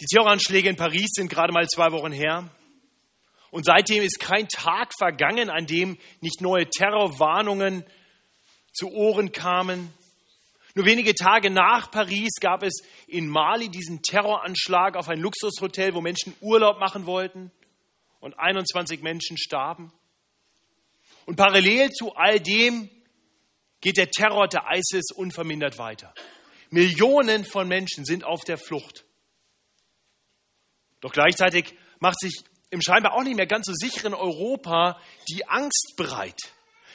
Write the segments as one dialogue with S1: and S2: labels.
S1: Die Terroranschläge in Paris sind gerade mal zwei Wochen her. Und seitdem ist kein Tag vergangen, an dem nicht neue Terrorwarnungen zu Ohren kamen. Nur wenige Tage nach Paris gab es in Mali diesen Terroranschlag auf ein Luxushotel, wo Menschen Urlaub machen wollten und 21 Menschen starben. Und parallel zu all dem geht der Terror der ISIS unvermindert weiter. Millionen von Menschen sind auf der Flucht. Doch gleichzeitig macht sich im scheinbar auch nicht mehr ganz so sicheren Europa die Angst breit,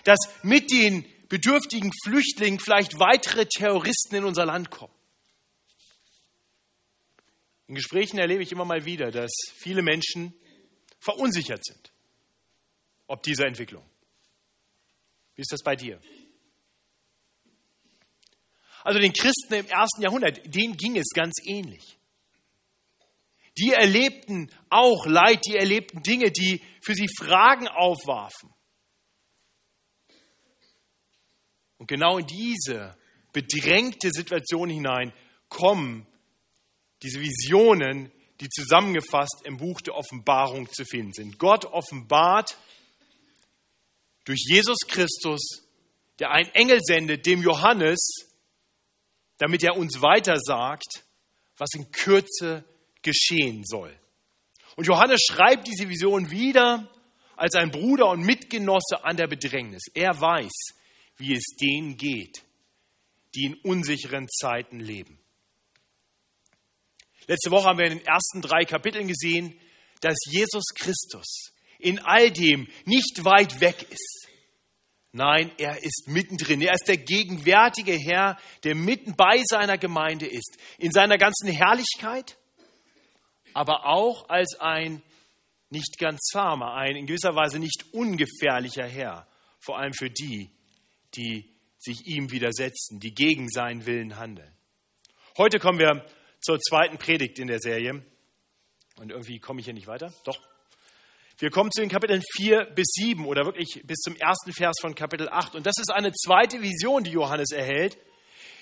S1: dass mit den bedürftigen Flüchtlingen vielleicht weitere Terroristen in unser Land kommen. In Gesprächen erlebe ich immer mal wieder, dass viele Menschen verunsichert sind ob dieser Entwicklung. Wie ist das bei dir? Also den Christen im ersten Jahrhundert, denen ging es ganz ähnlich. Die erlebten auch Leid, die erlebten Dinge, die für sie Fragen aufwarfen. Und genau in diese bedrängte Situation hinein kommen diese Visionen, die zusammengefasst im Buch der Offenbarung zu finden sind. Gott offenbart durch Jesus Christus, der einen Engel sendet, dem Johannes, damit er uns weiter sagt, was in Kürze geschehen soll. Und Johannes schreibt diese Vision wieder als ein Bruder und Mitgenosse an der Bedrängnis. Er weiß, wie es denen geht, die in unsicheren Zeiten leben. Letzte Woche haben wir in den ersten drei Kapiteln gesehen, dass Jesus Christus in all dem nicht weit weg ist. Nein, er ist mittendrin. Er ist der gegenwärtige Herr, der mitten bei seiner Gemeinde ist. In seiner ganzen Herrlichkeit, aber auch als ein nicht ganz zahmer, ein in gewisser Weise nicht ungefährlicher Herr, vor allem für die, die sich ihm widersetzen, die gegen seinen Willen handeln. Heute kommen wir zur zweiten Predigt in der Serie. Und irgendwie komme ich hier nicht weiter. Doch. Wir kommen zu den Kapiteln 4 bis 7 oder wirklich bis zum ersten Vers von Kapitel 8. Und das ist eine zweite Vision, die Johannes erhält.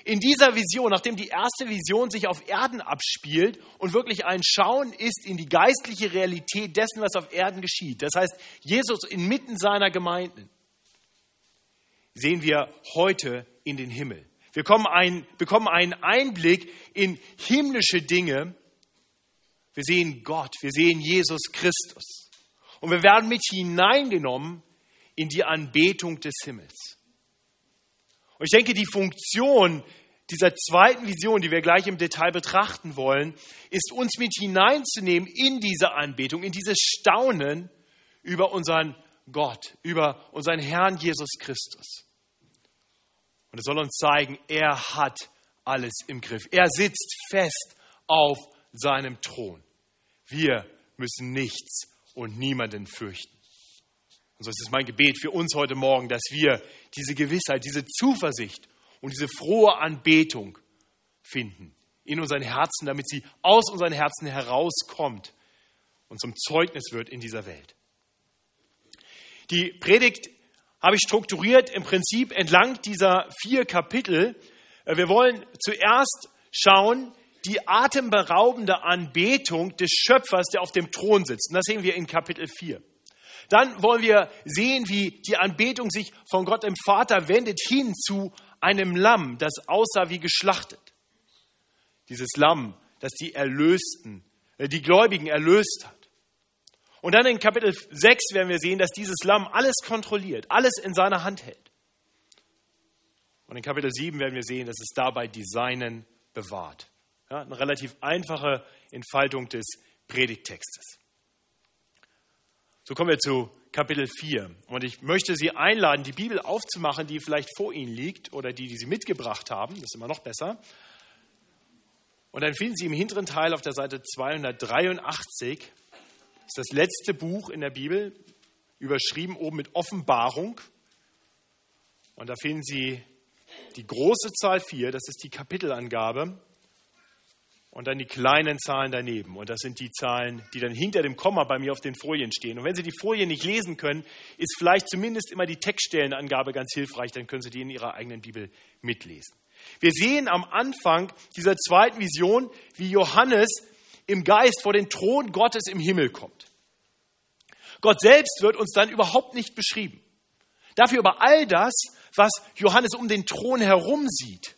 S1: In dieser Vision, nachdem die erste Vision sich auf Erden abspielt und wirklich ein Schauen ist in die geistliche Realität dessen, was auf Erden geschieht, das heißt Jesus inmitten seiner Gemeinden, sehen wir heute in den Himmel. Wir ein, bekommen einen Einblick in himmlische Dinge. Wir sehen Gott, wir sehen Jesus Christus. Und wir werden mit hineingenommen in die Anbetung des Himmels. Und ich denke, die Funktion dieser zweiten Vision, die wir gleich im Detail betrachten wollen, ist uns mit hineinzunehmen in diese Anbetung, in dieses Staunen über unseren Gott, über unseren Herrn Jesus Christus. Und es soll uns zeigen, er hat alles im Griff. Er sitzt fest auf seinem Thron. Wir müssen nichts und niemanden fürchten. Und so ist es mein Gebet für uns heute Morgen, dass wir diese Gewissheit, diese Zuversicht und diese frohe Anbetung finden in unseren Herzen, damit sie aus unseren Herzen herauskommt und zum Zeugnis wird in dieser Welt. Die Predigt habe ich strukturiert im Prinzip entlang dieser vier Kapitel. Äh, wir wollen zuerst schauen, die atemberaubende Anbetung des Schöpfers, der auf dem Thron sitzt. Und das sehen wir in Kapitel 4. Dann wollen wir sehen, wie die Anbetung sich von Gott dem Vater wendet hin zu einem Lamm, das aussah wie geschlachtet. Dieses Lamm, das die Erlösten, äh, die Gläubigen erlöst hat. Und dann in Kapitel 6 werden wir sehen, dass dieses Lamm alles kontrolliert, alles in seiner Hand hält. Und in Kapitel 7 werden wir sehen, dass es dabei die Seinen bewahrt. Ja, eine relativ einfache Entfaltung des Predigttextes. So kommen wir zu Kapitel 4. Und ich möchte Sie einladen, die Bibel aufzumachen, die vielleicht vor Ihnen liegt oder die, die Sie mitgebracht haben. Das ist immer noch besser. Und dann finden Sie im hinteren Teil auf der Seite 283 ist das letzte Buch in der Bibel, überschrieben oben mit Offenbarung. Und da finden Sie die große Zahl 4, das ist die Kapitelangabe. Und dann die kleinen Zahlen daneben. Und das sind die Zahlen, die dann hinter dem Komma bei mir auf den Folien stehen. Und wenn Sie die Folie nicht lesen können, ist vielleicht zumindest immer die Textstellenangabe ganz hilfreich. Dann können Sie die in Ihrer eigenen Bibel mitlesen. Wir sehen am Anfang dieser zweiten Vision, wie Johannes im Geist vor den Thron Gottes im Himmel kommt. Gott selbst wird uns dann überhaupt nicht beschrieben. Dafür über all das, was Johannes um den Thron herum sieht.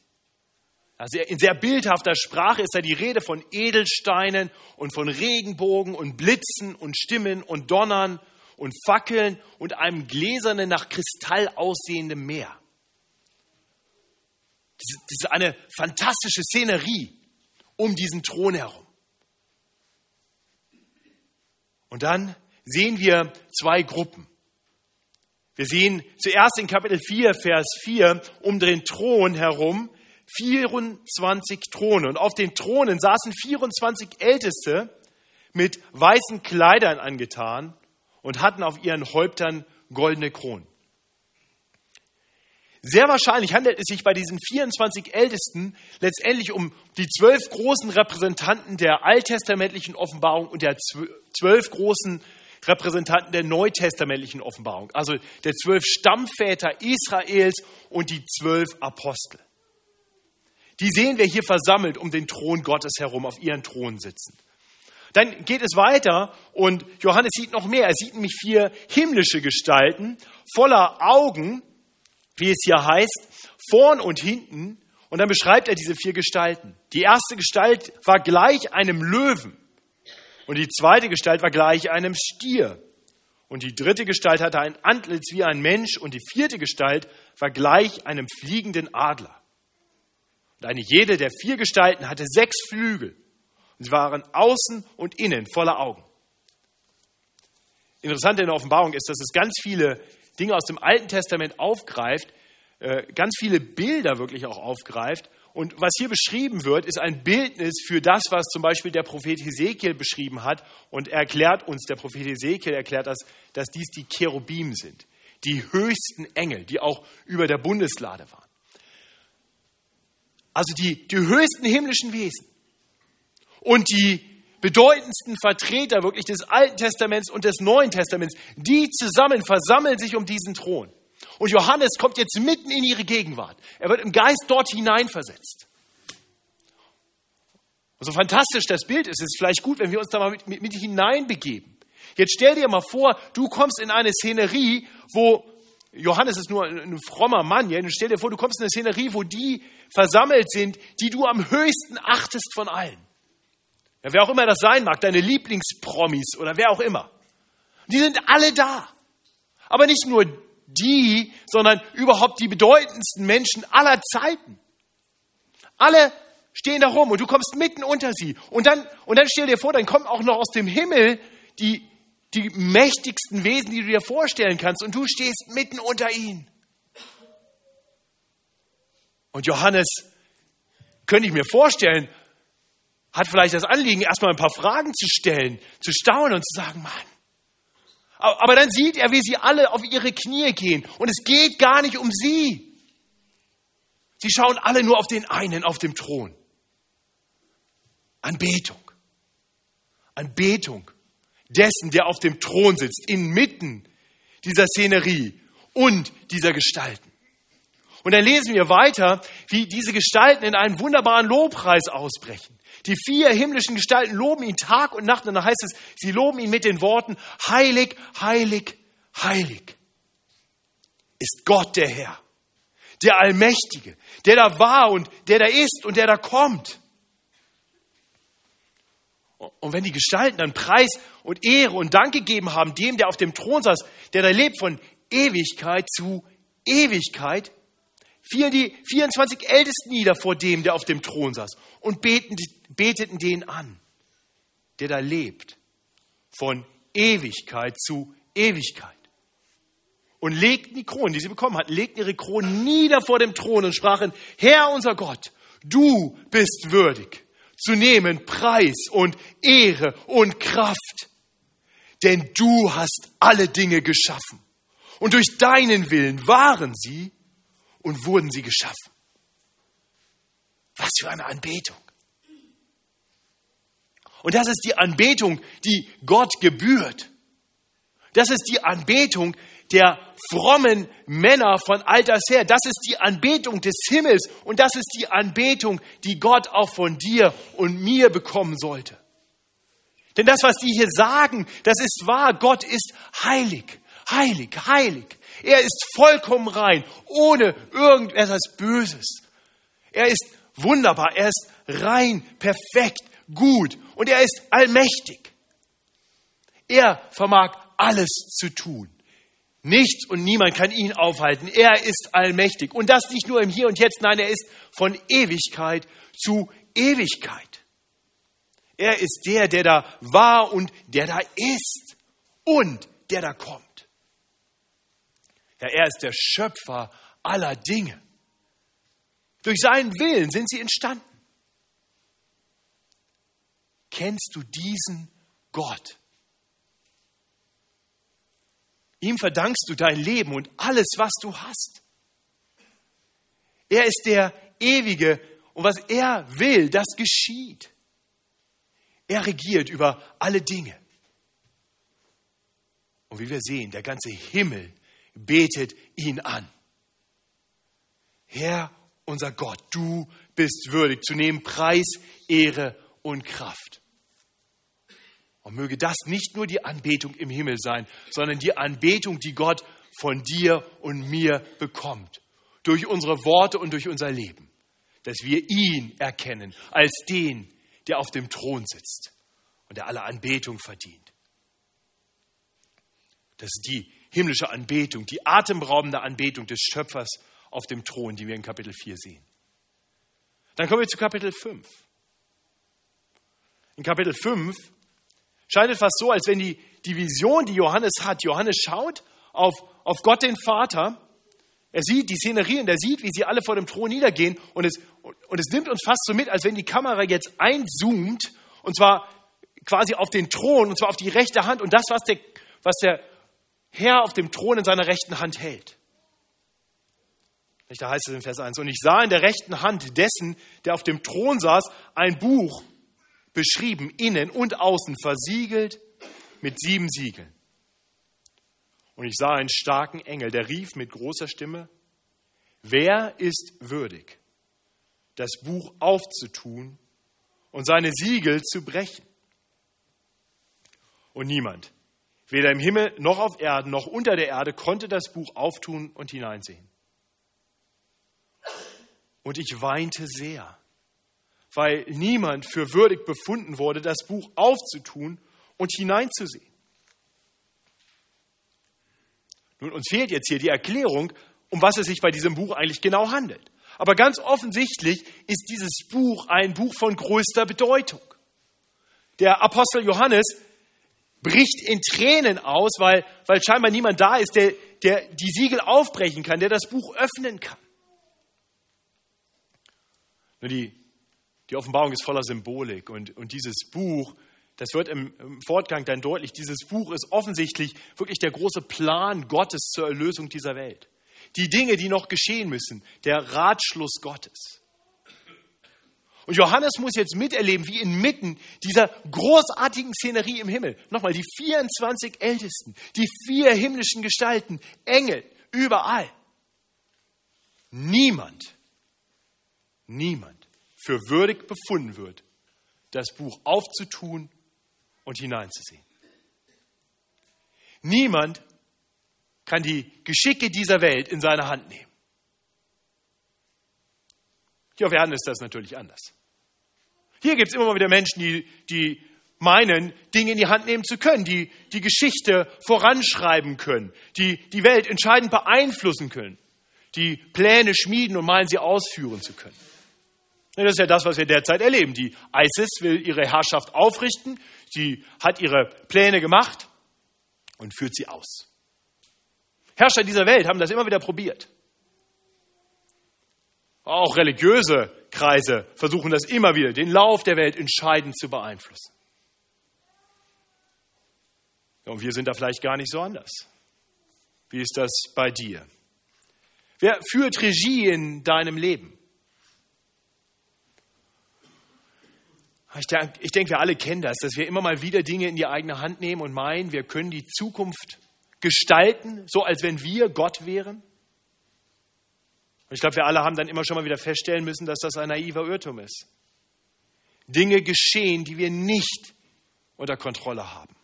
S1: Also in sehr bildhafter Sprache ist da die Rede von Edelsteinen und von Regenbogen und Blitzen und Stimmen und Donnern und Fackeln und einem gläsernen, nach Kristall aussehenden Meer. Das ist eine fantastische Szenerie um diesen Thron herum. Und dann sehen wir zwei Gruppen. Wir sehen zuerst in Kapitel 4, Vers 4 um den Thron herum 24 Throne. Und auf den Thronen saßen 24 Älteste mit weißen Kleidern angetan und hatten auf ihren Häuptern goldene Kronen. Sehr wahrscheinlich handelt es sich bei diesen 24 Ältesten letztendlich um die zwölf großen Repräsentanten der alttestamentlichen Offenbarung und der zwölf großen Repräsentanten der neutestamentlichen Offenbarung, also der zwölf Stammväter Israels und die zwölf Apostel. Die sehen wir hier versammelt um den Thron Gottes herum, auf ihren Thron sitzen. Dann geht es weiter und Johannes sieht noch mehr. Er sieht nämlich vier himmlische Gestalten voller Augen, wie es hier heißt, vorn und hinten. Und dann beschreibt er diese vier Gestalten. Die erste Gestalt war gleich einem Löwen. Und die zweite Gestalt war gleich einem Stier. Und die dritte Gestalt hatte ein Antlitz wie ein Mensch. Und die vierte Gestalt war gleich einem fliegenden Adler. Und eine jede der vier Gestalten hatte sechs Flügel. Und sie waren außen und innen voller Augen. Interessant in der Offenbarung ist, dass es ganz viele Dinge aus dem Alten Testament aufgreift, äh, ganz viele Bilder wirklich auch aufgreift. Und was hier beschrieben wird, ist ein Bildnis für das, was zum Beispiel der Prophet Hesekiel beschrieben hat. Und er erklärt uns, der Prophet Hesekiel erklärt das, dass dies die Cherubim sind, die höchsten Engel, die auch über der Bundeslade waren. Also die, die höchsten himmlischen Wesen und die bedeutendsten Vertreter wirklich des Alten Testaments und des Neuen Testaments, die zusammen versammeln sich um diesen Thron. Und Johannes kommt jetzt mitten in ihre Gegenwart. Er wird im Geist dort hineinversetzt. Und so fantastisch das Bild ist, ist vielleicht gut, wenn wir uns da mal mit, mit, mit hineinbegeben. Jetzt stell dir mal vor, du kommst in eine Szenerie, wo Johannes ist nur ein, frommer Mann. Ja? stell dir vor, du kommst in eine Szenerie, wo die versammelt sind, die du am höchsten achtest von allen. Ja, wer auch immer das sein mag, deine Lieblingspromis oder wer auch immer. Die sind alle da. Aber nicht nur die, sondern überhaupt die bedeutendsten Menschen aller Zeiten. Alle stehen da rum und du kommst mitten unter sie. Und dann, und dann stell dir vor, dann kommen auch noch aus dem Himmel die, die mächtigsten Wesen, die du dir vorstellen kannst. Und du stehst mitten unter ihnen. Und Johannes, könnte ich mir vorstellen, hat vielleicht das Anliegen, erstmal ein paar Fragen zu stellen, zu staunen und zu sagen, Mann. Aber dann sieht er, wie sie alle auf ihre Knie gehen. Und es geht gar nicht um sie. Sie schauen alle nur auf den einen auf dem Thron. Anbetung. Anbetung dessen, der auf dem Thron sitzt, inmitten dieser Szenerie und dieser Gestalten. Und dann lesen wir weiter, wie diese Gestalten in einen wunderbaren Lobpreis ausbrechen. Die vier himmlischen Gestalten loben ihn Tag und Nacht und dann heißt es, sie loben ihn mit den Worten, heilig, heilig, heilig ist Gott der Herr, der Allmächtige, der da war und der da ist und der da kommt. Und wenn die Gestalten dann Preis und Ehre und Dank gegeben haben, dem, der auf dem Thron saß, der da lebt von Ewigkeit zu Ewigkeit, fielen die 24 Ältesten nieder vor dem, der auf dem Thron saß und beten, beteten den an, der da lebt, von Ewigkeit zu Ewigkeit. Und legten die Kronen, die sie bekommen hatten, legten ihre Kronen nieder vor dem Thron und sprachen, Herr unser Gott, du bist würdig zu nehmen Preis und Ehre und Kraft, denn du hast alle Dinge geschaffen. Und durch deinen Willen waren sie und wurden sie geschaffen. Was für eine Anbetung. Und das ist die Anbetung, die Gott gebührt. Das ist die Anbetung der frommen Männer von alters her. Das ist die Anbetung des Himmels und das ist die Anbetung, die Gott auch von dir und mir bekommen sollte. Denn das, was die hier sagen, das ist wahr. Gott ist heilig, heilig, heilig. Er ist vollkommen rein, ohne irgendetwas Böses. Er ist wunderbar, er ist rein, perfekt, gut und er ist allmächtig. Er vermag alles zu tun. Nichts und niemand kann ihn aufhalten. Er ist allmächtig. Und das nicht nur im Hier und Jetzt, nein, er ist von Ewigkeit zu Ewigkeit. Er ist der, der da war und der da ist und der da kommt. Ja, er ist der Schöpfer aller Dinge. Durch seinen Willen sind sie entstanden. Kennst du diesen Gott? Ihm verdankst du dein Leben und alles, was du hast. Er ist der Ewige und was er will, das geschieht. Er regiert über alle Dinge. Und wie wir sehen, der ganze Himmel betet ihn an. Herr, unser Gott, du bist würdig zu nehmen Preis, Ehre und Kraft. Und möge das nicht nur die Anbetung im Himmel sein, sondern die Anbetung, die Gott von dir und mir bekommt. Durch unsere Worte und durch unser Leben. Dass wir ihn erkennen als den, der auf dem Thron sitzt und der alle Anbetung verdient. Das ist die himmlische Anbetung, die atemberaubende Anbetung des Schöpfers auf dem Thron, die wir in Kapitel 4 sehen. Dann kommen wir zu Kapitel 5. In Kapitel 5 scheint es fast so, als wenn die, die Vision, die Johannes hat, Johannes schaut auf, auf Gott den Vater, er sieht die Szenerie und er sieht, wie sie alle vor dem Thron niedergehen und es, und es nimmt uns fast so mit, als wenn die Kamera jetzt einzoomt und zwar quasi auf den Thron und zwar auf die rechte Hand und das, was der, was der Herr auf dem Thron in seiner rechten Hand hält. Da heißt es in Vers 1, und ich sah in der rechten Hand dessen, der auf dem Thron saß, ein Buch, beschrieben, innen und außen versiegelt mit sieben Siegeln. Und ich sah einen starken Engel, der rief mit großer Stimme, wer ist würdig, das Buch aufzutun und seine Siegel zu brechen? Und niemand, weder im Himmel noch auf Erden noch unter der Erde, konnte das Buch auftun und hineinsehen. Und ich weinte sehr weil niemand für würdig befunden wurde, das Buch aufzutun und hineinzusehen. Nun, uns fehlt jetzt hier die Erklärung, um was es sich bei diesem Buch eigentlich genau handelt. Aber ganz offensichtlich ist dieses Buch ein Buch von größter Bedeutung. Der Apostel Johannes bricht in Tränen aus, weil, weil scheinbar niemand da ist, der, der die Siegel aufbrechen kann, der das Buch öffnen kann. Nur die die Offenbarung ist voller Symbolik und, und dieses Buch, das wird im, im Fortgang dann deutlich, dieses Buch ist offensichtlich wirklich der große Plan Gottes zur Erlösung dieser Welt. Die Dinge, die noch geschehen müssen, der Ratschluss Gottes. Und Johannes muss jetzt miterleben, wie inmitten dieser großartigen Szenerie im Himmel, nochmal die 24 Ältesten, die vier himmlischen Gestalten, Engel, überall. Niemand, niemand für würdig befunden wird, das Buch aufzutun und hineinzusehen. Niemand kann die Geschicke dieser Welt in seine Hand nehmen. Hier auf Erden ist das natürlich anders. Hier gibt es immer mal wieder Menschen, die, die meinen, Dinge in die Hand nehmen zu können, die die Geschichte voranschreiben können, die die Welt entscheidend beeinflussen können, die Pläne schmieden und meinen, sie ausführen zu können. Das ist ja das, was wir derzeit erleben. Die ISIS will ihre Herrschaft aufrichten, sie hat ihre Pläne gemacht und führt sie aus. Herrscher dieser Welt haben das immer wieder probiert. Auch religiöse Kreise versuchen das immer wieder, den Lauf der Welt entscheidend zu beeinflussen. Und wir sind da vielleicht gar nicht so anders. Wie ist das bei dir? Wer führt Regie in deinem Leben? Ich denke, ich denke, wir alle kennen das, dass wir immer mal wieder Dinge in die eigene Hand nehmen und meinen, wir können die Zukunft gestalten, so als wenn wir Gott wären. Und ich glaube, wir alle haben dann immer schon mal wieder feststellen müssen, dass das ein naiver Irrtum ist. Dinge geschehen, die wir nicht unter Kontrolle haben.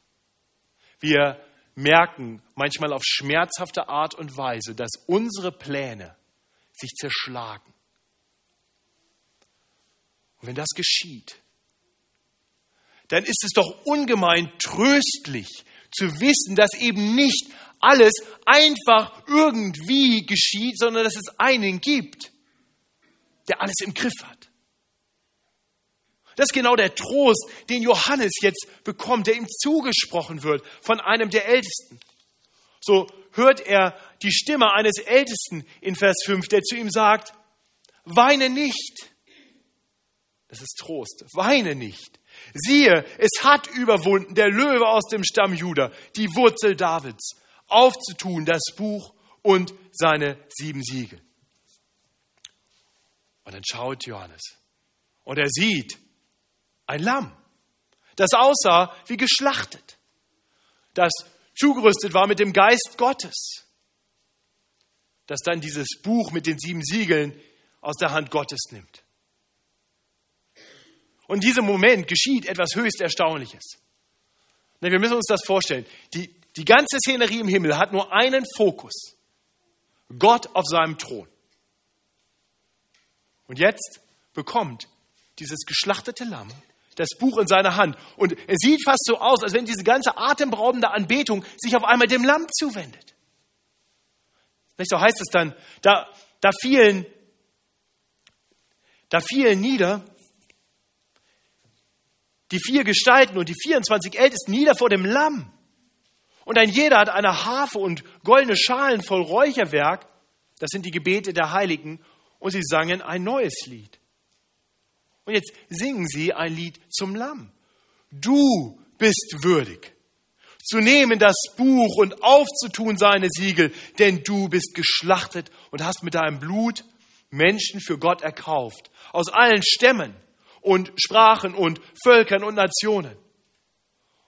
S1: Wir merken manchmal auf schmerzhafte Art und Weise, dass unsere Pläne sich zerschlagen. Und wenn das geschieht, dann ist es doch ungemein tröstlich zu wissen, dass eben nicht alles einfach irgendwie geschieht, sondern dass es einen gibt, der alles im Griff hat. Das ist genau der Trost, den Johannes jetzt bekommt, der ihm zugesprochen wird von einem der Ältesten. So hört er die Stimme eines Ältesten in Vers 5, der zu ihm sagt, weine nicht. Das ist Trost. Weine nicht. Siehe, es hat überwunden der Löwe aus dem Stamm Juda, die Wurzel Davids, aufzutun das Buch und seine sieben Siegel. Und dann schaut Johannes und er sieht ein Lamm, das aussah wie geschlachtet, das zugerüstet war mit dem Geist Gottes, das dann dieses Buch mit den sieben Siegeln aus der Hand Gottes nimmt. Und in diesem Moment geschieht etwas höchst Erstaunliches. Wir müssen uns das vorstellen. Die, die ganze Szenerie im Himmel hat nur einen Fokus. Gott auf seinem Thron. Und jetzt bekommt dieses geschlachtete Lamm das Buch in seiner Hand. Und es sieht fast so aus, als wenn diese ganze atemberaubende Anbetung sich auf einmal dem Lamm zuwendet. Nicht so heißt es dann, da, da fielen, da fielen nieder die vier Gestalten und die 24 Ältesten nieder vor dem Lamm. Und ein jeder hat eine Harfe und goldene Schalen voll Räucherwerk. Das sind die Gebete der Heiligen. Und sie sangen ein neues Lied. Und jetzt singen sie ein Lied zum Lamm. Du bist würdig, zu nehmen das Buch und aufzutun seine Siegel, denn du bist geschlachtet und hast mit deinem Blut Menschen für Gott erkauft, aus allen Stämmen und Sprachen und Völkern und Nationen.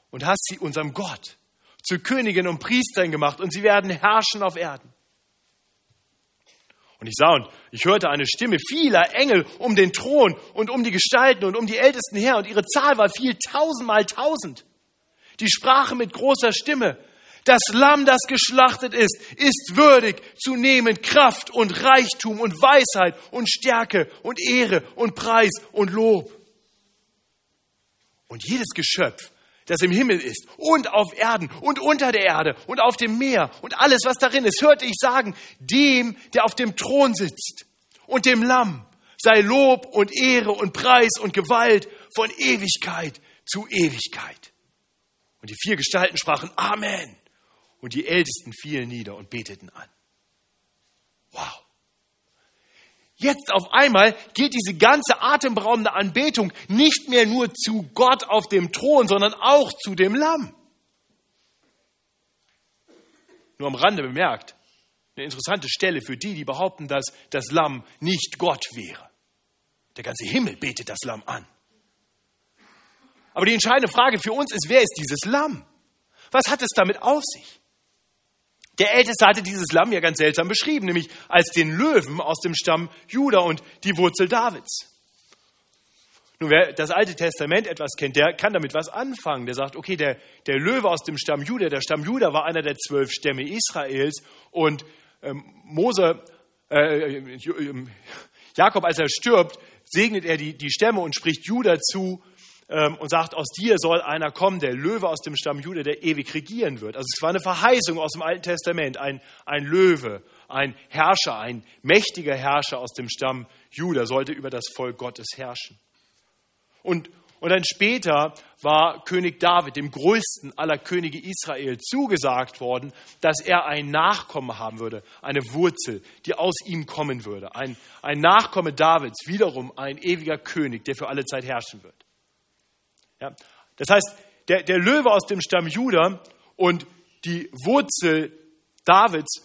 S1: Und hast sie unserem Gott zu Königen und Priestern gemacht und sie werden herrschen auf Erden. Und ich sah und ich hörte eine Stimme vieler Engel um den Thron und um die Gestalten und um die Ältesten her und ihre Zahl war viel tausendmal tausend. Die sprachen mit großer Stimme, das Lamm, das geschlachtet ist, ist würdig zu nehmen Kraft und Reichtum und Weisheit und Stärke und Ehre und Preis und Lob. Und jedes Geschöpf, das im Himmel ist und auf Erden und unter der Erde und auf dem Meer und alles, was darin ist, hörte ich sagen, dem, der auf dem Thron sitzt und dem Lamm sei Lob und Ehre und Preis und Gewalt von Ewigkeit zu Ewigkeit. Und die vier Gestalten sprachen Amen und die Ältesten fielen nieder und beteten an. Wow. Jetzt auf einmal geht diese ganze atemberaubende Anbetung nicht mehr nur zu Gott auf dem Thron, sondern auch zu dem Lamm. Nur am Rande bemerkt, eine interessante Stelle für die, die behaupten, dass das Lamm nicht Gott wäre. Der ganze Himmel betet das Lamm an. Aber die entscheidende Frage für uns ist, wer ist dieses Lamm? Was hat es damit auf sich? Der Älteste hatte dieses Lamm ja ganz seltsam beschrieben, nämlich als den Löwen aus dem Stamm Juda und die Wurzel Davids. Nun, wer das Alte Testament etwas kennt, der kann damit was anfangen. Der sagt, okay, der, der Löwe aus dem Stamm Juda, der Stamm Juda war einer der zwölf Stämme Israels und ähm, Mose, äh, äh Jakob, als er stirbt, segnet er die, die Stämme und spricht Juda zu, ähm, und sagt, aus dir soll einer kommen, der Löwe aus dem Stamm Jude, der ewig regieren wird. Also es war eine Verheißung aus dem Alten Testament, ein, ein Löwe, ein Herrscher, ein mächtiger Herrscher aus dem Stamm Juda sollte über das Volk Gottes herrschen. Und, und dann später war König David, dem größten aller Könige Israel, zugesagt worden, dass er ein Nachkomme haben würde, eine Wurzel, die aus ihm kommen würde. Ein, ein Nachkomme Davids, wiederum ein ewiger König, der für alle Zeit herrschen wird. Ja? Das heißt, der, der Löwe aus dem Stamm Juda und die Wurzel Davids,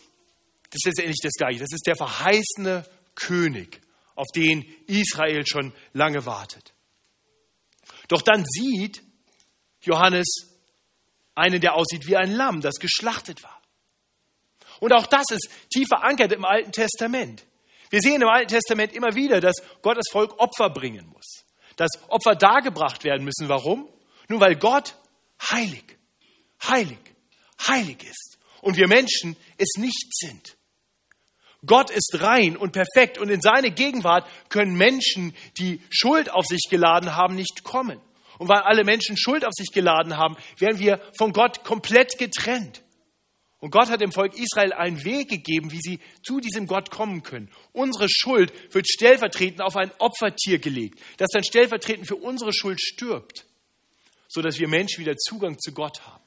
S1: das ist letztendlich das Gleiche. Das ist der verheißene König, auf den Israel schon lange wartet. Doch dann sieht Johannes einen, der aussieht wie ein Lamm, das geschlachtet war. Und auch das ist tief verankert im Alten Testament. Wir sehen im Alten Testament immer wieder, dass Gottes Volk Opfer bringen muss dass Opfer dargebracht werden müssen. Warum? Nur weil Gott heilig, heilig, heilig ist und wir Menschen es nicht sind. Gott ist rein und perfekt und in seine Gegenwart können Menschen, die Schuld auf sich geladen haben, nicht kommen. Und weil alle Menschen Schuld auf sich geladen haben, werden wir von Gott komplett getrennt. Und Gott hat dem Volk Israel einen Weg gegeben, wie sie zu diesem Gott kommen können. Unsere Schuld wird stellvertretend auf ein Opfertier gelegt, das dann stellvertretend für unsere Schuld stirbt, sodass wir Menschen wieder Zugang zu Gott haben.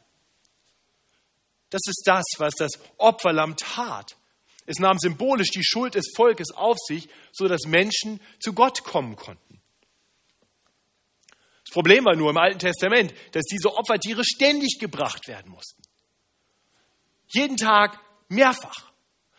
S1: Das ist das, was das Opferlamm tat. Es nahm symbolisch die Schuld des Volkes auf sich, sodass Menschen zu Gott kommen konnten. Das Problem war nur im Alten Testament, dass diese Opfertiere ständig gebracht werden mussten. Jeden Tag mehrfach.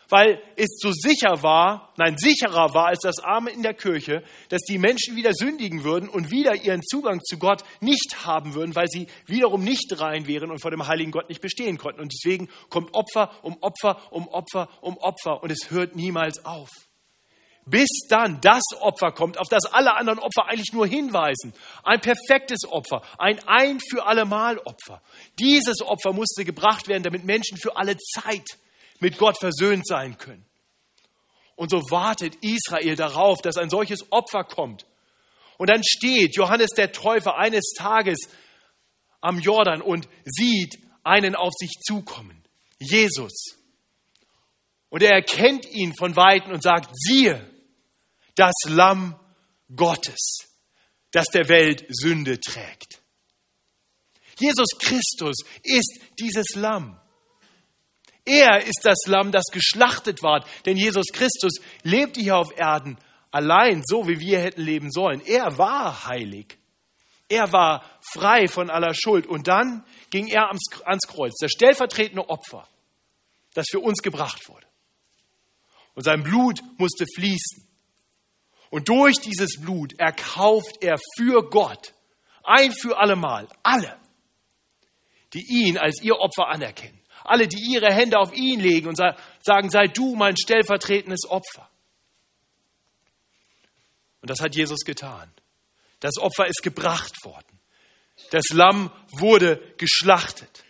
S1: Weil es so sicher war, nein, sicherer war als das Arme in der Kirche, dass die Menschen wieder sündigen würden und wieder ihren Zugang zu Gott nicht haben würden, weil sie wiederum nicht rein wären und vor dem heiligen Gott nicht bestehen konnten. Und deswegen kommt Opfer um Opfer um Opfer um Opfer und es hört niemals auf bis dann das Opfer kommt, auf das alle anderen Opfer eigentlich nur hinweisen. Ein perfektes Opfer, ein ein für allemal Opfer. Dieses Opfer musste gebracht werden, damit Menschen für alle Zeit mit Gott versöhnt sein können. Und so wartet Israel darauf, dass ein solches Opfer kommt. Und dann steht Johannes der Täufer eines Tages am Jordan und sieht einen auf sich zukommen, Jesus. Und er erkennt ihn von weitem und sagt, siehe, das Lamm Gottes, das der Welt Sünde trägt. Jesus Christus ist dieses Lamm. Er ist das Lamm, das geschlachtet ward, denn Jesus Christus lebte hier auf Erden allein so, wie wir hätten leben sollen. Er war heilig. Er war frei von aller Schuld. Und dann ging er ans, Kreuz, das stellvertretende Opfer, das für uns gebracht wurde. Und sein Blut musste fließen. Und durch dieses Blut erkauft er für Gott ein für allemal alle, die ihn als ihr Opfer anerkennen. Alle, die ihre Hände auf ihn legen und sagen, sei du mein stellvertretendes Opfer. Und das hat Jesus getan. Das Opfer ist gebracht worden. Das Lamm wurde geschlachtet.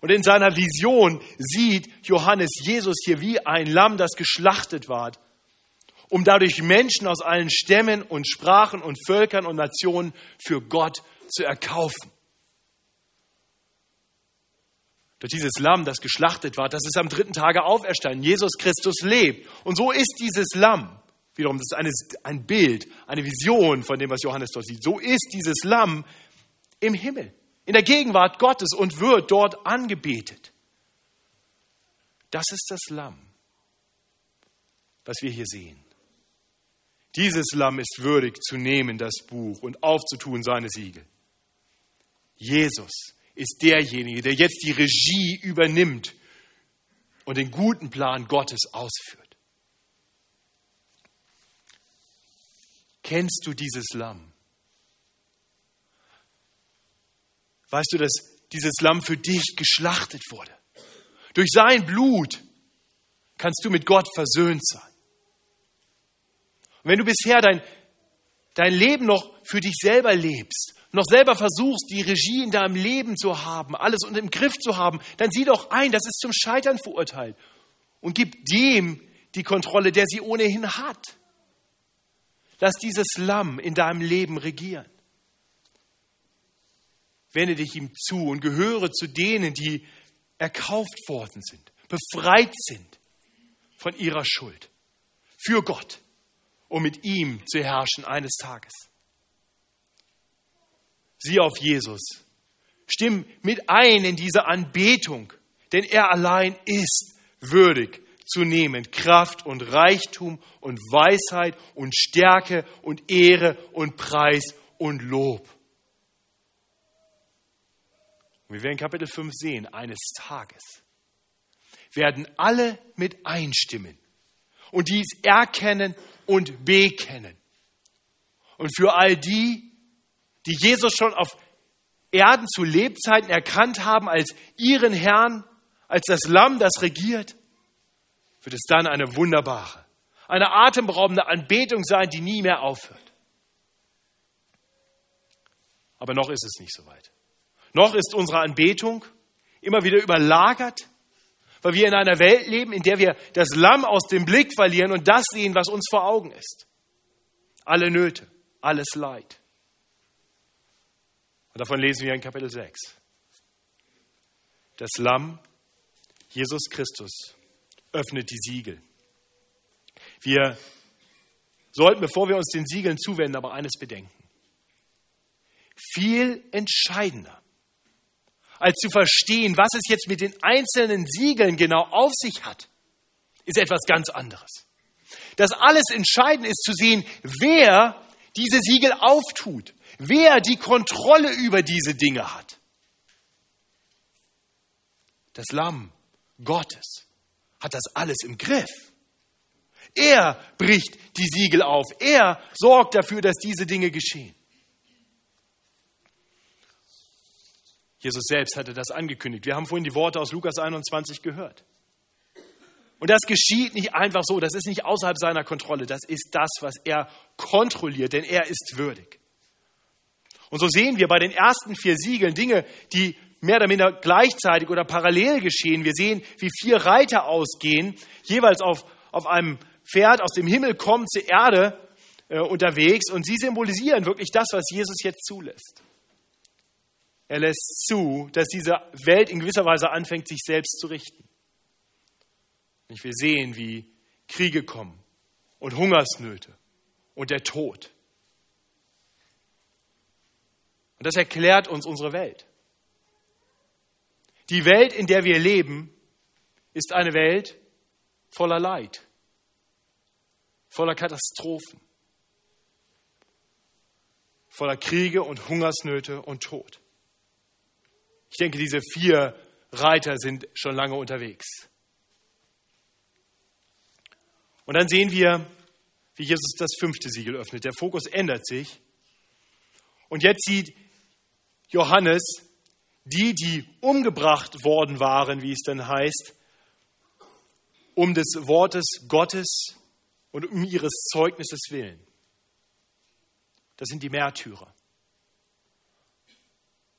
S1: Und in seiner Vision sieht Johannes Jesus hier wie ein Lamm, das geschlachtet ward um dadurch Menschen aus allen Stämmen und Sprachen und Völkern und Nationen für Gott zu erkaufen. Durch dieses Lamm, das geschlachtet war, das ist am dritten Tage auferstanden. Jesus Christus lebt. Und so ist dieses Lamm, wiederum, das ist eine, ein Bild, eine Vision von dem, was Johannes dort sieht. So ist dieses Lamm im Himmel, in der Gegenwart Gottes und wird dort angebetet. Das ist das Lamm, was wir hier sehen. Dieses Lamm ist würdig zu nehmen, das Buch, und aufzutun seine Siegel. Jesus ist derjenige, der jetzt die Regie übernimmt und den guten Plan Gottes ausführt. Kennst du dieses Lamm? Weißt du, dass dieses Lamm für dich geschlachtet wurde? Durch sein Blut kannst du mit Gott versöhnt sein. Und wenn du bisher dein, dein Leben noch für dich selber lebst, noch selber versuchst, die Regie in deinem Leben zu haben, alles unter dem Griff zu haben, dann sieh doch ein, das ist zum Scheitern verurteilt. Und gib dem die Kontrolle, der sie ohnehin hat. Lass dieses Lamm in deinem Leben regieren. Wende dich ihm zu und gehöre zu denen, die erkauft worden sind, befreit sind von ihrer Schuld. Für Gott um mit ihm zu herrschen eines Tages. Sieh auf Jesus. Stimm mit ein in diese Anbetung, denn er allein ist würdig zu nehmen Kraft und Reichtum und Weisheit und Stärke und Ehre und Preis und Lob. Und wir werden Kapitel 5 sehen, eines Tages werden alle mit einstimmen und dies erkennen und bekennen. Und für all die, die Jesus schon auf Erden zu Lebzeiten erkannt haben als ihren Herrn, als das Lamm, das regiert, wird es dann eine wunderbare, eine atemberaubende Anbetung sein, die nie mehr aufhört. Aber noch ist es nicht so weit. Noch ist unsere Anbetung immer wieder überlagert, weil wir in einer Welt leben, in der wir das Lamm aus dem Blick verlieren und das sehen, was uns vor Augen ist. Alle Nöte, alles Leid. Und davon lesen wir in Kapitel 6. Das Lamm, Jesus Christus, öffnet die Siegel. Wir sollten, bevor wir uns den Siegeln zuwenden, aber eines bedenken. Viel entscheidender als zu verstehen, was es jetzt mit den einzelnen Siegeln genau auf sich hat, ist etwas ganz anderes. Das alles Entscheidende ist zu sehen, wer diese Siegel auftut, wer die Kontrolle über diese Dinge hat. Das Lamm Gottes hat das alles im Griff. Er bricht die Siegel auf. Er sorgt dafür, dass diese Dinge geschehen. Jesus selbst hatte das angekündigt. Wir haben vorhin die Worte aus Lukas 21 gehört. Und das geschieht nicht einfach so, das ist nicht außerhalb seiner Kontrolle, das ist das, was er kontrolliert, denn er ist würdig. Und so sehen wir bei den ersten vier Siegeln Dinge, die mehr oder minder gleichzeitig oder parallel geschehen. Wir sehen, wie vier Reiter ausgehen, jeweils auf, auf einem Pferd aus dem Himmel kommen zur Erde äh, unterwegs und sie symbolisieren wirklich das, was Jesus jetzt zulässt. Er lässt zu, dass diese Welt in gewisser Weise anfängt, sich selbst zu richten. Und wir sehen, wie Kriege kommen und Hungersnöte und der Tod. Und das erklärt uns unsere Welt. Die Welt, in der wir leben, ist eine Welt voller Leid, voller Katastrophen, voller Kriege und Hungersnöte und Tod. Ich denke, diese vier Reiter sind schon lange unterwegs. Und dann sehen wir, wie Jesus das fünfte Siegel öffnet. Der Fokus ändert sich. Und jetzt sieht Johannes die, die umgebracht worden waren, wie es dann heißt, um des Wortes Gottes und um ihres Zeugnisses willen. Das sind die Märtyrer.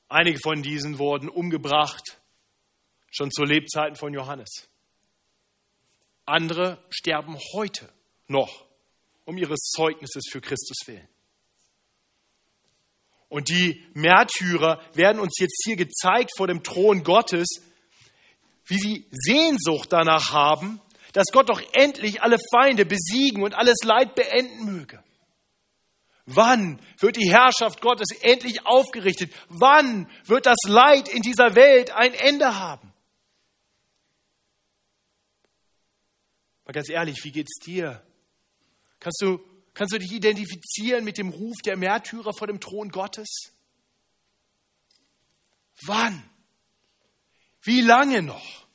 S1: Einige von diesen wurden umgebracht, schon zu Lebzeiten von Johannes. Andere sterben heute noch um ihres Zeugnisses für Christus willen. Und die Märtyrer werden uns jetzt hier gezeigt vor dem Thron Gottes, wie sie Sehnsucht danach haben, dass Gott doch endlich alle Feinde besiegen und alles Leid beenden möge. Wann wird die Herrschaft Gottes endlich aufgerichtet? Wann wird das Leid in dieser Welt ein Ende haben? Mal ganz ehrlich, wie geht's dir? Kannst du, kannst du dich identifizieren mit dem Ruf der Märtyrer vor dem Thron Gottes? Wann? Wie lange noch?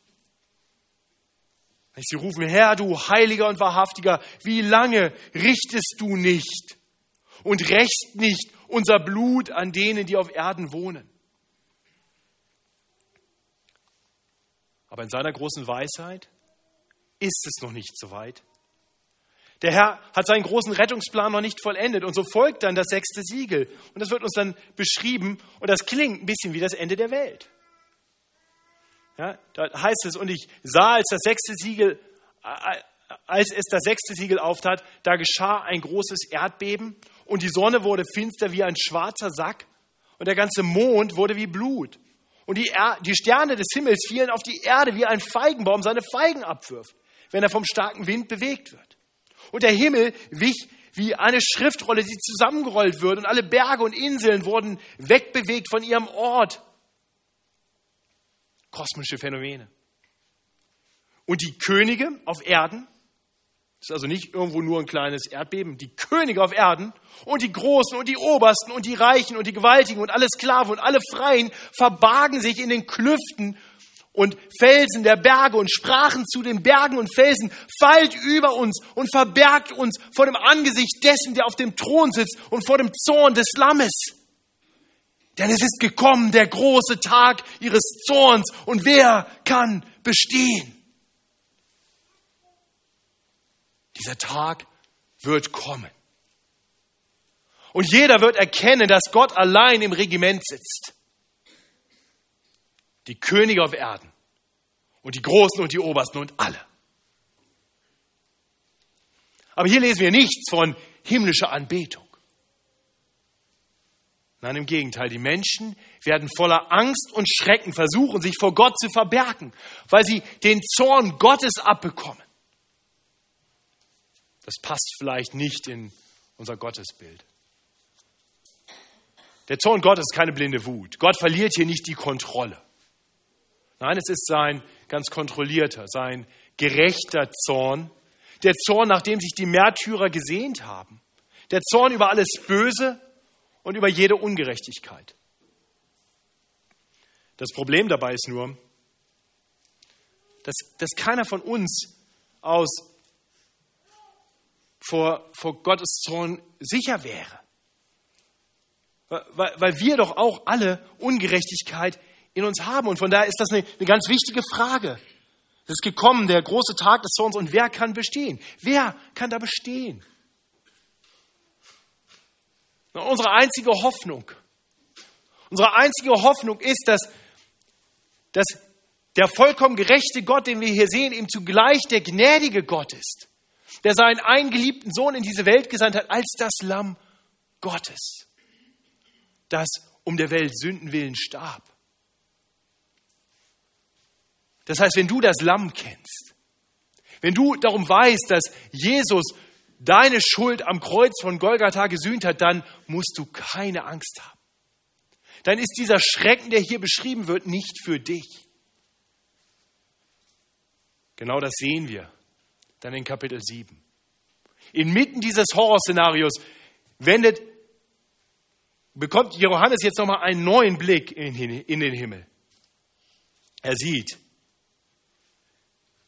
S1: Sie rufen, Herr, du Heiliger und Wahrhaftiger, wie lange richtest du nicht? Und rächst nicht unser Blut an denen, die auf Erden wohnen. Aber in seiner großen Weisheit ist es noch nicht so weit. Der Herr hat seinen großen Rettungsplan noch nicht vollendet und so folgt dann das sechste Siegel. Und das wird uns dann beschrieben und das klingt ein bisschen wie das Ende der Welt. Ja, da heißt es, und ich sah, als das sechste Siegel, als es das sechste Siegel auftat, da geschah ein großes Erdbeben und die Sonne wurde finster wie ein schwarzer Sack und der ganze Mond wurde wie Blut. Und die, er die Sterne des Himmels fielen auf die Erde wie ein Feigenbaum seine Feigen abwirft, wenn er vom starken Wind bewegt wird. Und der Himmel wich wie eine Schriftrolle, die zusammengerollt wird und alle Berge und Inseln wurden wegbewegt von ihrem Ort. Kosmische Phänomene. Und die Könige auf Erden ist also nicht irgendwo nur ein kleines Erdbeben. Die Könige auf Erden und die Großen und die Obersten und die Reichen und die Gewaltigen und alle Sklaven und alle Freien verbargen sich in den Klüften und Felsen der Berge und sprachen zu den Bergen und Felsen, fallt über uns und verbergt uns vor dem Angesicht dessen, der auf dem Thron sitzt und vor dem Zorn des Lammes. Denn es ist gekommen der große Tag ihres Zorns und wer kann bestehen? Dieser Tag wird kommen. Und jeder wird erkennen, dass Gott allein im Regiment sitzt. die Könige auf Erden und die Großen und die Obersten und alle. Aber hier lesen wir nichts von himmlischer Anbetung. Nein, im Gegenteil, die Menschen werden voller Angst und Schrecken versuchen, sich vor Gott zu verbergen, weil sie den Zorn Gottes abbekommen. Das passt vielleicht nicht in unser Gottesbild. Der Zorn Gottes ist keine blinde Wut. Gott verliert hier nicht die Kontrolle. Nein, es ist sein ganz kontrollierter, sein gerechter Zorn. Der Zorn, nach dem sich die Märtyrer gesehnt haben. Der Zorn über alles Böse und über jede Ungerechtigkeit. Das Problem dabei ist nur, dass, dass keiner von uns aus vor, vor Gottes Zorn sicher wäre. Weil, weil wir doch auch alle Ungerechtigkeit in uns haben. Und von daher ist das eine, eine ganz wichtige Frage. Es ist gekommen, der große Tag des Zorns. Und wer kann bestehen? Wer kann da bestehen? Unsere einzige Hoffnung, unsere einzige Hoffnung ist, dass, dass der vollkommen gerechte Gott, den wir hier sehen, ihm zugleich der gnädige Gott ist, der seinen eingeliebten Sohn in diese Welt gesandt hat als das Lamm Gottes, das um der Welt Sünden willen starb. Das heißt, wenn du das Lamm kennst, wenn du darum weißt, dass Jesus deine Schuld am Kreuz von Golgatha gesühnt hat, dann musst du keine Angst haben. Dann ist dieser Schrecken, der hier beschrieben wird, nicht für dich. Genau das sehen wir dann in Kapitel 7. Inmitten dieses Horrorszenarios wendet, bekommt Johannes jetzt nochmal einen neuen Blick in, in den Himmel. Er sieht,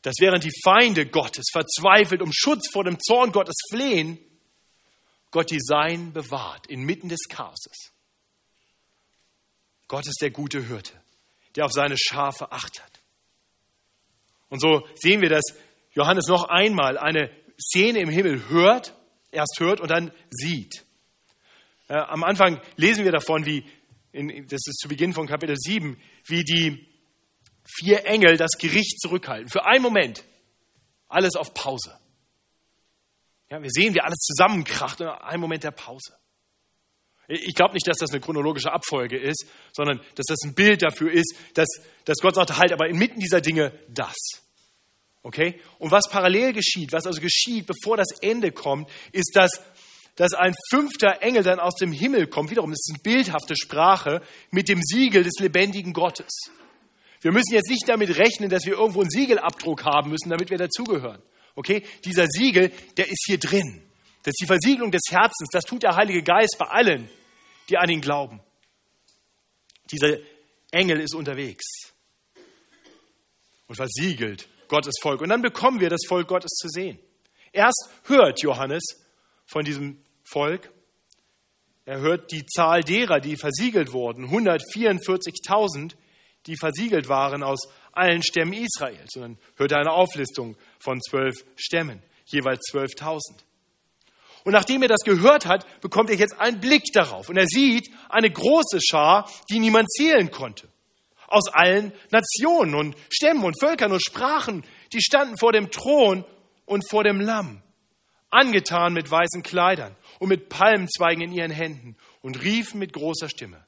S1: dass während die Feinde Gottes verzweifelt um Schutz vor dem Zorn Gottes flehen, Gott die Sein bewahrt inmitten des Chaoses. Gott ist der gute Hirte, der auf seine Schafe achtet. Und so sehen wir, dass Johannes noch einmal eine Szene im Himmel hört, erst hört und dann sieht. Am Anfang lesen wir davon, wie, in, das ist zu Beginn von Kapitel 7, wie die vier Engel das Gericht zurückhalten. Für einen Moment. Alles auf Pause. Ja, wir sehen, wie alles zusammenkracht in einem Moment der Pause. Ich glaube nicht, dass das eine chronologische Abfolge ist, sondern dass das ein Bild dafür ist, dass, dass Gott sagt, halt, aber inmitten dieser Dinge das. Okay? Und was parallel geschieht, was also geschieht, bevor das Ende kommt, ist, dass, dass ein fünfter Engel dann aus dem Himmel kommt. Wiederum, das ist eine bildhafte Sprache mit dem Siegel des lebendigen Gottes. Wir müssen jetzt nicht damit rechnen, dass wir irgendwo einen Siegelabdruck haben müssen, damit wir dazugehören. Okay? Dieser Siegel, der ist hier drin. Das ist die Versiegelung des Herzens. Das tut der Heilige Geist bei allen, die an ihn glauben. Dieser Engel ist unterwegs und versiegelt Gottes Volk. Und dann bekommen wir das Volk Gottes zu sehen. Erst hört Johannes von diesem Volk. Er hört die Zahl derer, die versiegelt wurden, 144.000 die versiegelt waren aus allen Stämmen Israels, sondern hörte eine Auflistung von zwölf Stämmen, jeweils zwölftausend. Und nachdem er das gehört hat, bekommt er jetzt einen Blick darauf. Und er sieht eine große Schar, die niemand zählen konnte. Aus allen Nationen und Stämmen und Völkern und Sprachen, die standen vor dem Thron und vor dem Lamm, angetan mit weißen Kleidern und mit Palmzweigen in ihren Händen und riefen mit großer Stimme,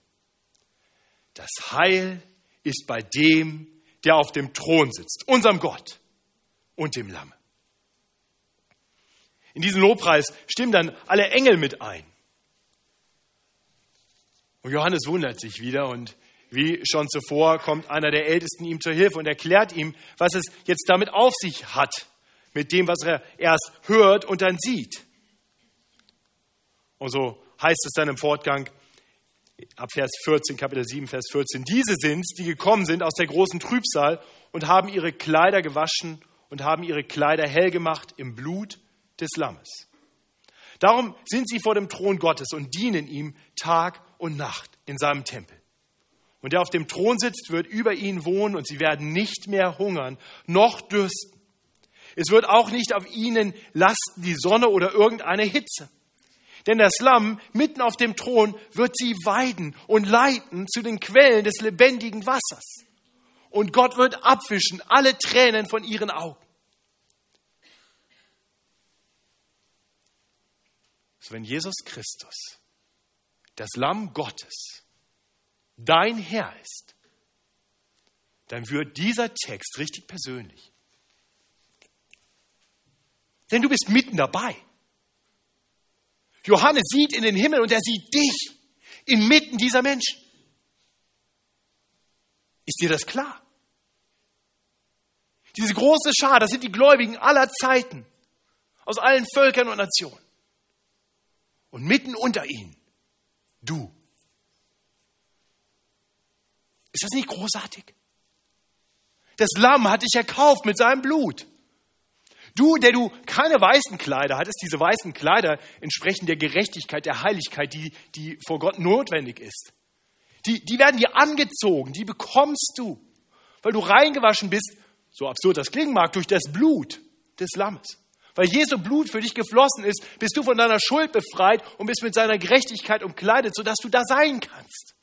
S1: das Heil ist bei dem, der auf dem Thron sitzt, unserem Gott und dem Lamm. In diesen Lobpreis stimmen dann alle Engel mit ein. Und Johannes wundert sich wieder und wie schon zuvor kommt einer der Ältesten ihm zur Hilfe und erklärt ihm, was es jetzt damit auf sich hat, mit dem, was er erst hört und dann sieht. Und so heißt es dann im Fortgang, ab Vers 14, Kapitel 7, Vers 14. Diese sind es, die gekommen sind aus der großen Trübsal und haben ihre Kleider gewaschen und haben ihre Kleider hell gemacht im Blut des Lammes. Darum sind sie vor dem Thron Gottes und dienen ihm Tag und Nacht in seinem Tempel. Und der auf dem Thron sitzt, wird über ihnen wohnen und sie werden nicht mehr hungern, noch dürsten. Es wird auch nicht auf ihnen lasten die Sonne oder irgendeine Hitze. Denn das Lamm mitten auf dem Thron wird sie weiden und leiten zu den Quellen des lebendigen Wassers. und Gott wird abwischen alle Tränen von ihren Augen. So, wenn Jesus Christus, das Lamm Gottes, dein Herr ist, dann wird dieser Text richtig persönlich. Denn du bist mitten dabei. Johannes sieht in den Himmel und er sieht dich inmitten dieser Menschen. Ist dir das klar? Diese große Schar, das sind die Gläubigen aller Zeiten, aus allen Völkern und Nationen. Und mitten unter ihnen, du. Ist das nicht großartig? Das Lamm hat dich erkauft mit seinem Blut. Du, der du keine weißen Kleider hattest, diese weißen Kleider entsprechen der Gerechtigkeit, der Heiligkeit, die, die vor Gott notwendig ist. Die, die werden dir angezogen, die bekommst du, weil du reingewaschen bist, so absurd das klingen mag, durch das Blut des Lammes. Weil Jesu Blut für dich geflossen ist, bist du von deiner Schuld befreit und bist mit seiner Gerechtigkeit umkleidet, sodass du da sein kannst.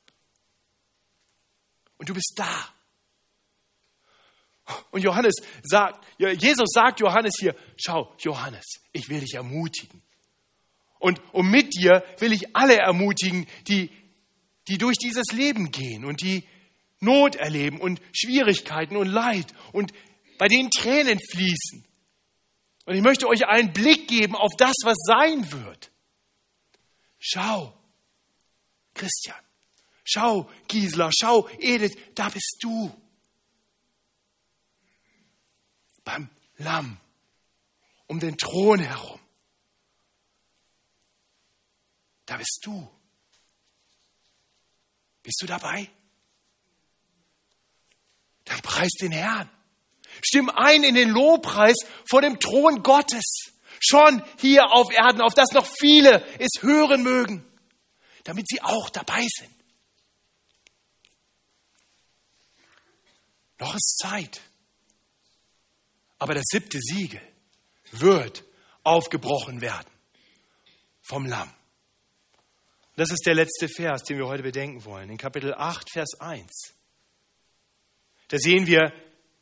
S1: Und du bist da. Und Johannes sagt, Jesus sagt Johannes hier, schau, Johannes, ich will dich ermutigen. Und, und mit dir will ich alle ermutigen, die, die durch dieses Leben gehen und die Not erleben und Schwierigkeiten und Leid und bei denen Tränen fließen. Und ich möchte euch einen Blick geben auf das, was sein wird. Schau, Christian, schau, Gisela, schau, Edith, da bist du. beim Lamm, um den Thron herum. Da bist du. Bist du dabei? Dann preis den Herrn. Stimm ein in den Lobpreis vor dem Thron Gottes. Schon hier auf Erden, auf das noch viele es hören mögen, damit sie auch dabei sind. Noch ist Zeit. Aber das siebte Siegel wird aufgebrochen werden vom Lamm. Das ist der letzte Vers, den wir heute bedenken wollen, in Kapitel 8, Vers 1. Da sehen wir,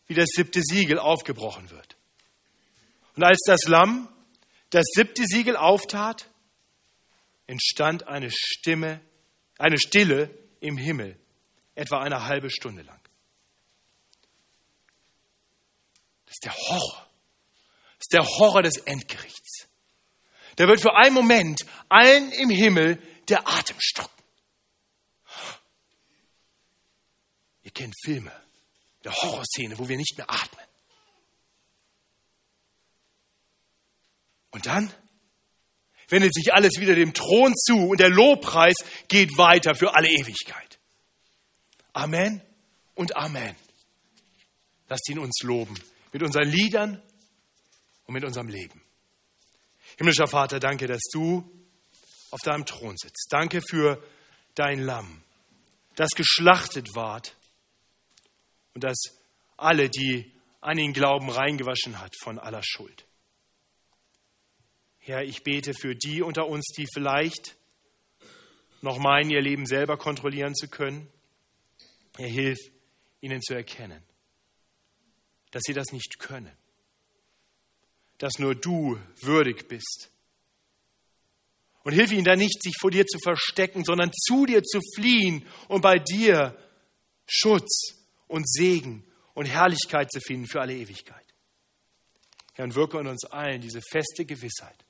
S1: wie das siebte Siegel aufgebrochen wird. Und als das Lamm das siebte Siegel auftat, entstand eine Stimme, eine Stille im Himmel, etwa eine halbe Stunde lang. Das ist der Horror. Das ist der Horror des Endgerichts. Da wird für einen Moment allen im Himmel der Atem stocken. Ihr kennt Filme der Horrorszene, wo wir nicht mehr atmen. Und dann wendet sich alles wieder dem Thron zu und der Lobpreis geht weiter für alle Ewigkeit. Amen und Amen. Lasst ihn uns loben mit unseren Liedern und mit unserem Leben. Himmlischer Vater, danke, dass du auf deinem Thron sitzt. Danke für dein Lamm, das geschlachtet ward und das alle, die an ihn glauben, reingewaschen hat von aller Schuld. Herr, ich bete für die unter uns, die vielleicht noch meinen, ihr Leben selber kontrollieren zu können. Herr, hilf ihnen zu erkennen, dass sie das nicht können, dass nur du würdig bist. Und hilf ihnen da nicht, sich vor dir zu verstecken, sondern zu dir zu fliehen und bei dir Schutz und Segen und Herrlichkeit zu finden für alle Ewigkeit. Herr, und wirke in uns allen diese feste Gewissheit,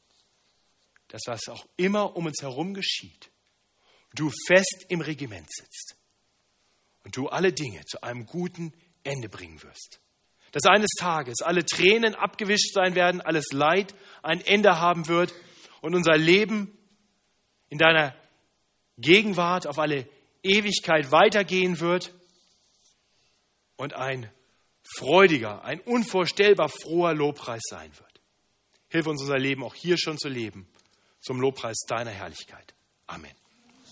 S1: dass was auch immer um uns herum geschieht, du fest im Regiment sitzt und du alle Dinge zu einem guten Ende bringen wirst dass eines Tages alle Tränen abgewischt sein werden, alles Leid ein Ende haben wird und unser Leben in deiner Gegenwart auf alle Ewigkeit weitergehen wird und ein freudiger, ein unvorstellbar froher Lobpreis sein wird. Hilf uns unser Leben auch hier schon zu leben, zum Lobpreis deiner Herrlichkeit. Amen.